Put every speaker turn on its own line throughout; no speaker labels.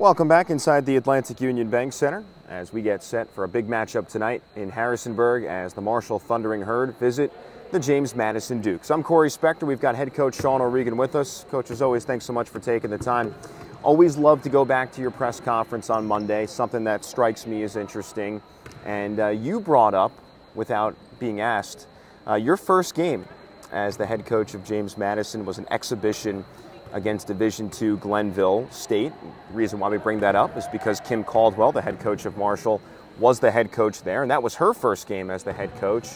Welcome back inside the Atlantic Union Bank Center as we get set for a big matchup tonight in Harrisonburg as the Marshall Thundering Herd visit the James Madison Dukes. I'm Corey Spector. We've got head coach Sean O'Regan with us. Coach, as always, thanks so much for taking the time. Always love to go back to your press conference on Monday, something that strikes me as interesting. And uh, you brought up, without being asked, uh, your first game as the head coach of James Madison was an exhibition against Division II Glenville State. The reason why we bring that up is because Kim Caldwell, the head coach of Marshall, was the head coach there, and that was her first game as the head coach.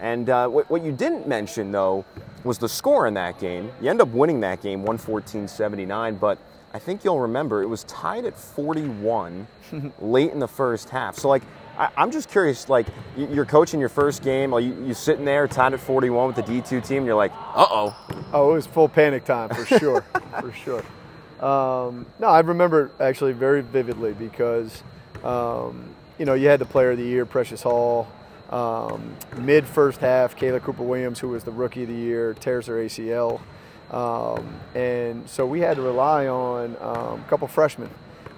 And uh, what, what, you didn't mention, though, was the score in that game. You end up winning that game 114 79, but I think you'll remember it was tied at 41 late in the first half. So, like, I, am just curious, like, you're coaching your first game, are you, are sitting there tied at 41 with the D2 team, and you're like, uh oh.
Oh, it was full panic time for sure, for sure. Um, no, I remember actually very vividly because, um, you know, you had the player of the year, Precious Hall. Um, Mid first half, Kayla Cooper Williams, who was the rookie of the year, tears her ACL. Um, and so we had to rely on um, a couple freshmen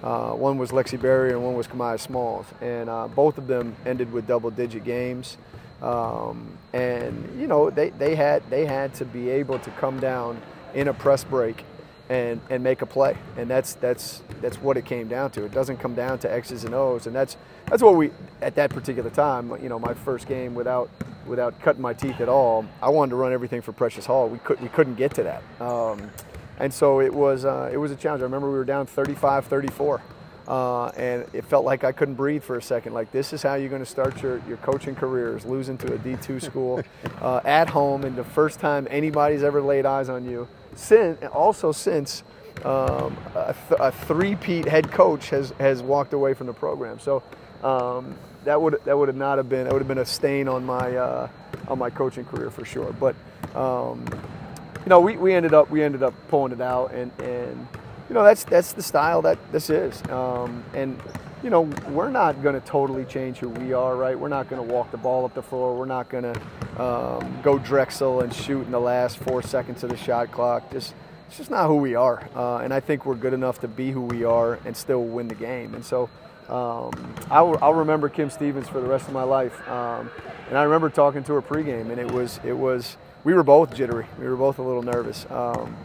uh, one was Lexi Berry and one was Kamiah Smalls, and uh, both of them ended with double-digit games. Um, and you know they, they had they had to be able to come down in a press break and and make a play, and that's that's that's what it came down to. It doesn't come down to X's and O's, and that's that's what we at that particular time. You know, my first game without without cutting my teeth at all, I wanted to run everything for Precious Hall. We could we couldn't get to that. Um, and so it was, uh, it was a challenge. I remember we were down 35 34. Uh, and it felt like I couldn't breathe for a second. Like this is how you're going to start your, your coaching career is losing to a D2 school uh, at home, and the first time anybody's ever laid eyes on you. Since also since um, a, th- a three-peat head coach has has walked away from the program, so um, that would that would have not have been that would have been a stain on my uh, on my coaching career for sure. But um, you know, we, we ended up we ended up pulling it out, and and you know that's that's the style that this is, um, and you know we're not going to totally change who we are, right? We're not going to walk the ball up the floor. We're not going to um, go Drexel and shoot in the last four seconds of the shot clock. Just it's just not who we are, uh, and I think we're good enough to be who we are and still win the game, and so. Um, I'll, I'll, remember Kim Stevens for the rest of my life, um, and I remember talking to her pregame, and it was it was we were both jittery. We were both a little nervous. Um,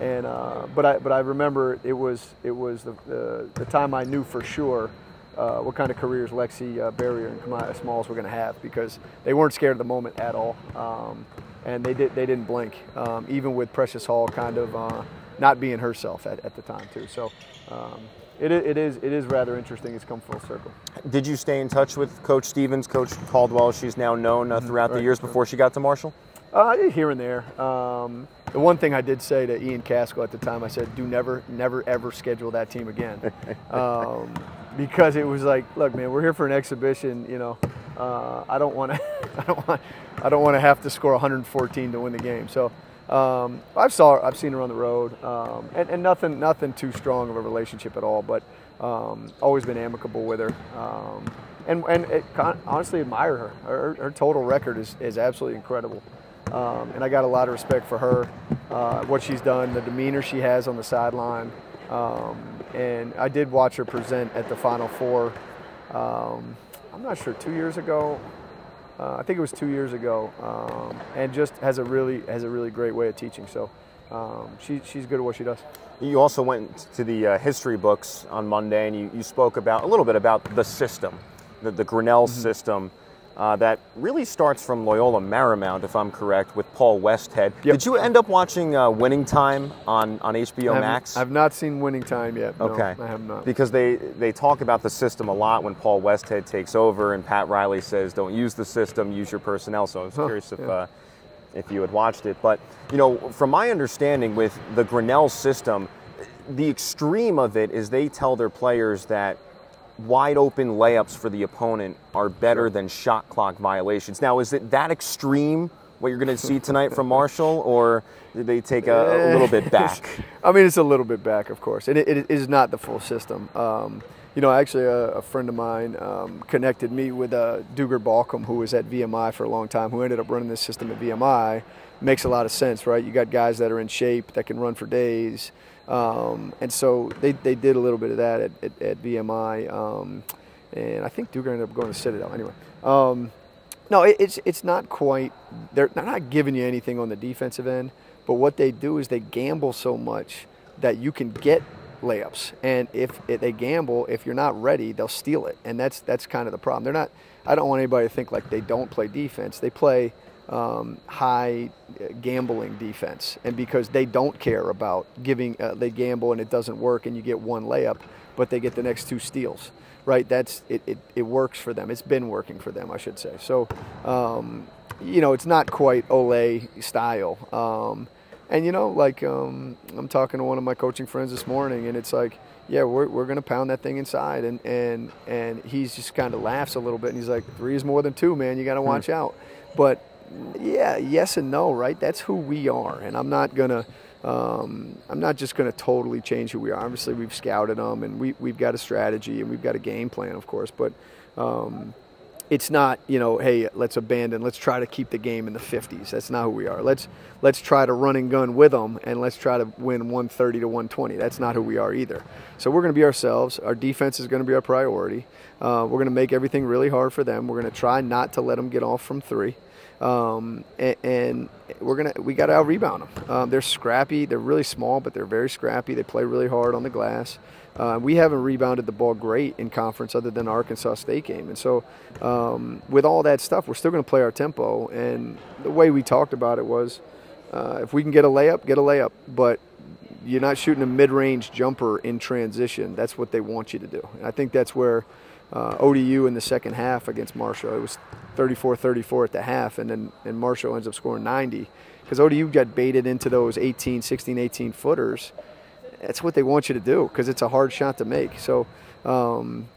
and uh, but I but I remember it was it was the the, the time I knew for sure uh, what kind of careers Lexi uh, Barrier and Kamiah Smalls were going to have because they weren't scared of the moment at all, um, and they did they didn't blink um, even with Precious Hall kind of uh, not being herself at, at the time too. So. Um, it, it is it is rather interesting. It's come full circle.
Did you stay in touch with Coach Stevens, Coach Caldwell? She's now known uh, throughout right. the years before she got to Marshall.
Uh, here and there. Um, the one thing I did say to Ian Caskell at the time, I said, "Do never, never, ever schedule that team again," um, because it was like, "Look, man, we're here for an exhibition. You know, uh, I don't want to, I don't want, I don't want to have to score 114 to win the game." So. Um, I've saw I've seen her on the road, um, and, and, nothing nothing too strong of a relationship at all. But um, always been amicable with her, um, and and it, honestly admire her. Her, her total record is, is absolutely incredible. Um, and I got a lot of respect for her, uh, what she's done, the demeanor she has on the sideline. Um, and I did watch her present at the Final Four. Um, I'm not sure two years ago. Uh, I think it was two years ago, um, and just has a really has a really great way of teaching. So um, she, she's good at what she does.
You also went to the uh, history books on Monday, and you, you spoke about a little bit about the system, the, the Grinnell mm-hmm. system uh, that really starts from Loyola Marymount, if I'm correct, with Paul Westhead. Yep. Did you end up watching uh, Winning Time on, on HBO Max?
I've not seen Winning Time yet. No,
okay.
I have not.
Because they, they talk about the system a lot when Paul Westhead takes over, and Pat Riley says, don't use the system, use your personnel. So I was huh, curious if, yeah. uh, if you had watched it. But, you know, from my understanding with the Grinnell system, the extreme of it is they tell their players that wide open layups for the opponent are better than shot clock violations. Now, is it that extreme what you're going to see tonight from Marshall, or did they take a, a, little bit back?
I mean, it's a little bit back, of course. It, it is not the full system. Um, you know, actually, a, a friend of mine um, connected me with uh, Duggar Baucom, who was at VMI for a long time, who ended up running this system at VMI. Makes a lot of sense, right? You got guys that are in shape that can run for days. Um, and so they, they did a little bit of that at, at, at. Um, and I think Duke ended up going to Citadel anyway. Um, no, it, it's it's not quite. They're, they're not giving you anything on the defensive end, but what they do is they gamble so much that you can get layups. And if, if they gamble, if you're not ready, they'll steal it. And that's that's kind of the problem. They're not. I don't want anybody to think like they don't play defense. They play um, high uh, gambling defense, and because they don't care about giving, uh, they gamble and it doesn't work, and you get one layup, but they get the next two steals. Right? That's it. It, it works for them. It's been working for them, I should say. So, um, you know, it's not quite Ole style. Um, and you know, like um, I'm talking to one of my coaching friends this morning, and it's like, yeah, we're, we're going to pound that thing inside, and and and he's just kind of laughs a little bit, and he's like, three is more than two, man. You got to hmm. watch out. But yeah, yes and no, right? That's who we are, and I'm not gonna. Um, I'm not just going to totally change who we are. Obviously, we've scouted them, and we, we've got a strategy, and we've got a game plan, of course. But um, it's not you know hey let's abandon let's try to keep the game in the 50s that's not who we are let's let's try to run and gun with them and let's try to win 130 to 120 that's not who we are either so we're going to be ourselves our defense is going to be our priority uh, we're going to make everything really hard for them we're going to try not to let them get off from three um, and, and, we're gonna we got to out rebound them. Um, they're scrappy. They're really small, but they're very scrappy. They play really hard on the glass. Uh, we haven't rebounded the ball great in conference other than Arkansas State game. And so, um, with all that stuff, we're still going to play our tempo. And the way we talked about it was uh, if we can get a layup, get a layup. But you're not shooting a mid range jumper in transition. That's what they want you to do. And I think that's where uh, ODU in the second half against Marshall, it was 34 34 at the half, and then and Marshall ends up scoring 90 because ODU got baited into those 18, 16, 18 footers that's what they want you to do because it's a hard shot to make. So um,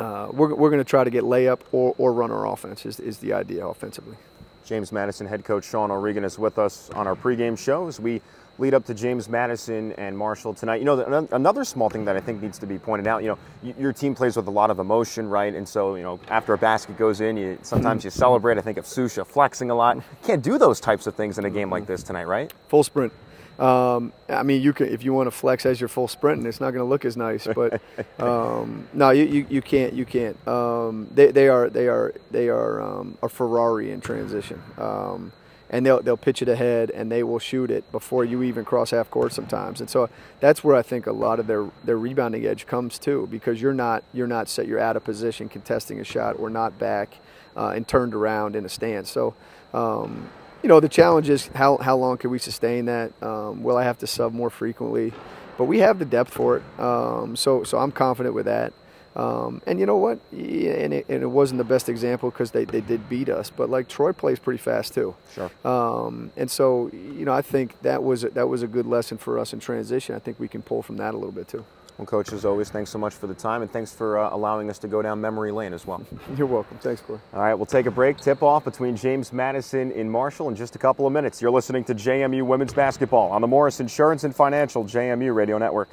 uh, we're, we're going to try to get layup or, or run our offense is, is the idea offensively.
James Madison head coach Sean O'Regan is with us on our pregame shows. We lead up to James Madison and Marshall tonight. You know, another small thing that I think needs to be pointed out. You know, your team plays with a lot of emotion, right? And so, you know, after a basket goes in, you sometimes you celebrate. I think of Susha flexing a lot. Can't do those types of things in a game like this tonight, right?
Full sprint. Um, I mean, you can if you want to flex as your full sprint, and it's not going to look as nice. But um, no, you, you, you, can't. You can't. Um, they, they are they are they are um, a Ferrari in transition, um, and they'll they'll pitch it ahead, and they will shoot it before you even cross half court sometimes. And so that's where I think a lot of their their rebounding edge comes too, because you're not you're not set. You're out of position contesting a shot, or not back uh, and turned around in a stance. So. Um, you know, the challenge is how, how long can we sustain that? Um, will I have to sub more frequently? But we have the depth for it. Um, so, so I'm confident with that. Um, and you know what? Yeah, and, it, and, it, wasn't the best example because they, they did beat us, but like Troy plays pretty fast too.
Sure.
Um, and so, you know, I think that was that was a good lesson for us in transition. I think we can pull from that a little bit too.
Well, Coach, as always, thanks so much for the time and thanks for uh, allowing us to go down memory lane as well.
You're welcome. Thanks, Corey.
All right, we'll take a break. Tip off between James Madison in Marshall in just a couple of minutes. You're listening to JMU Women's Basketball on the Morris Insurance and Financial JMU Radio Network.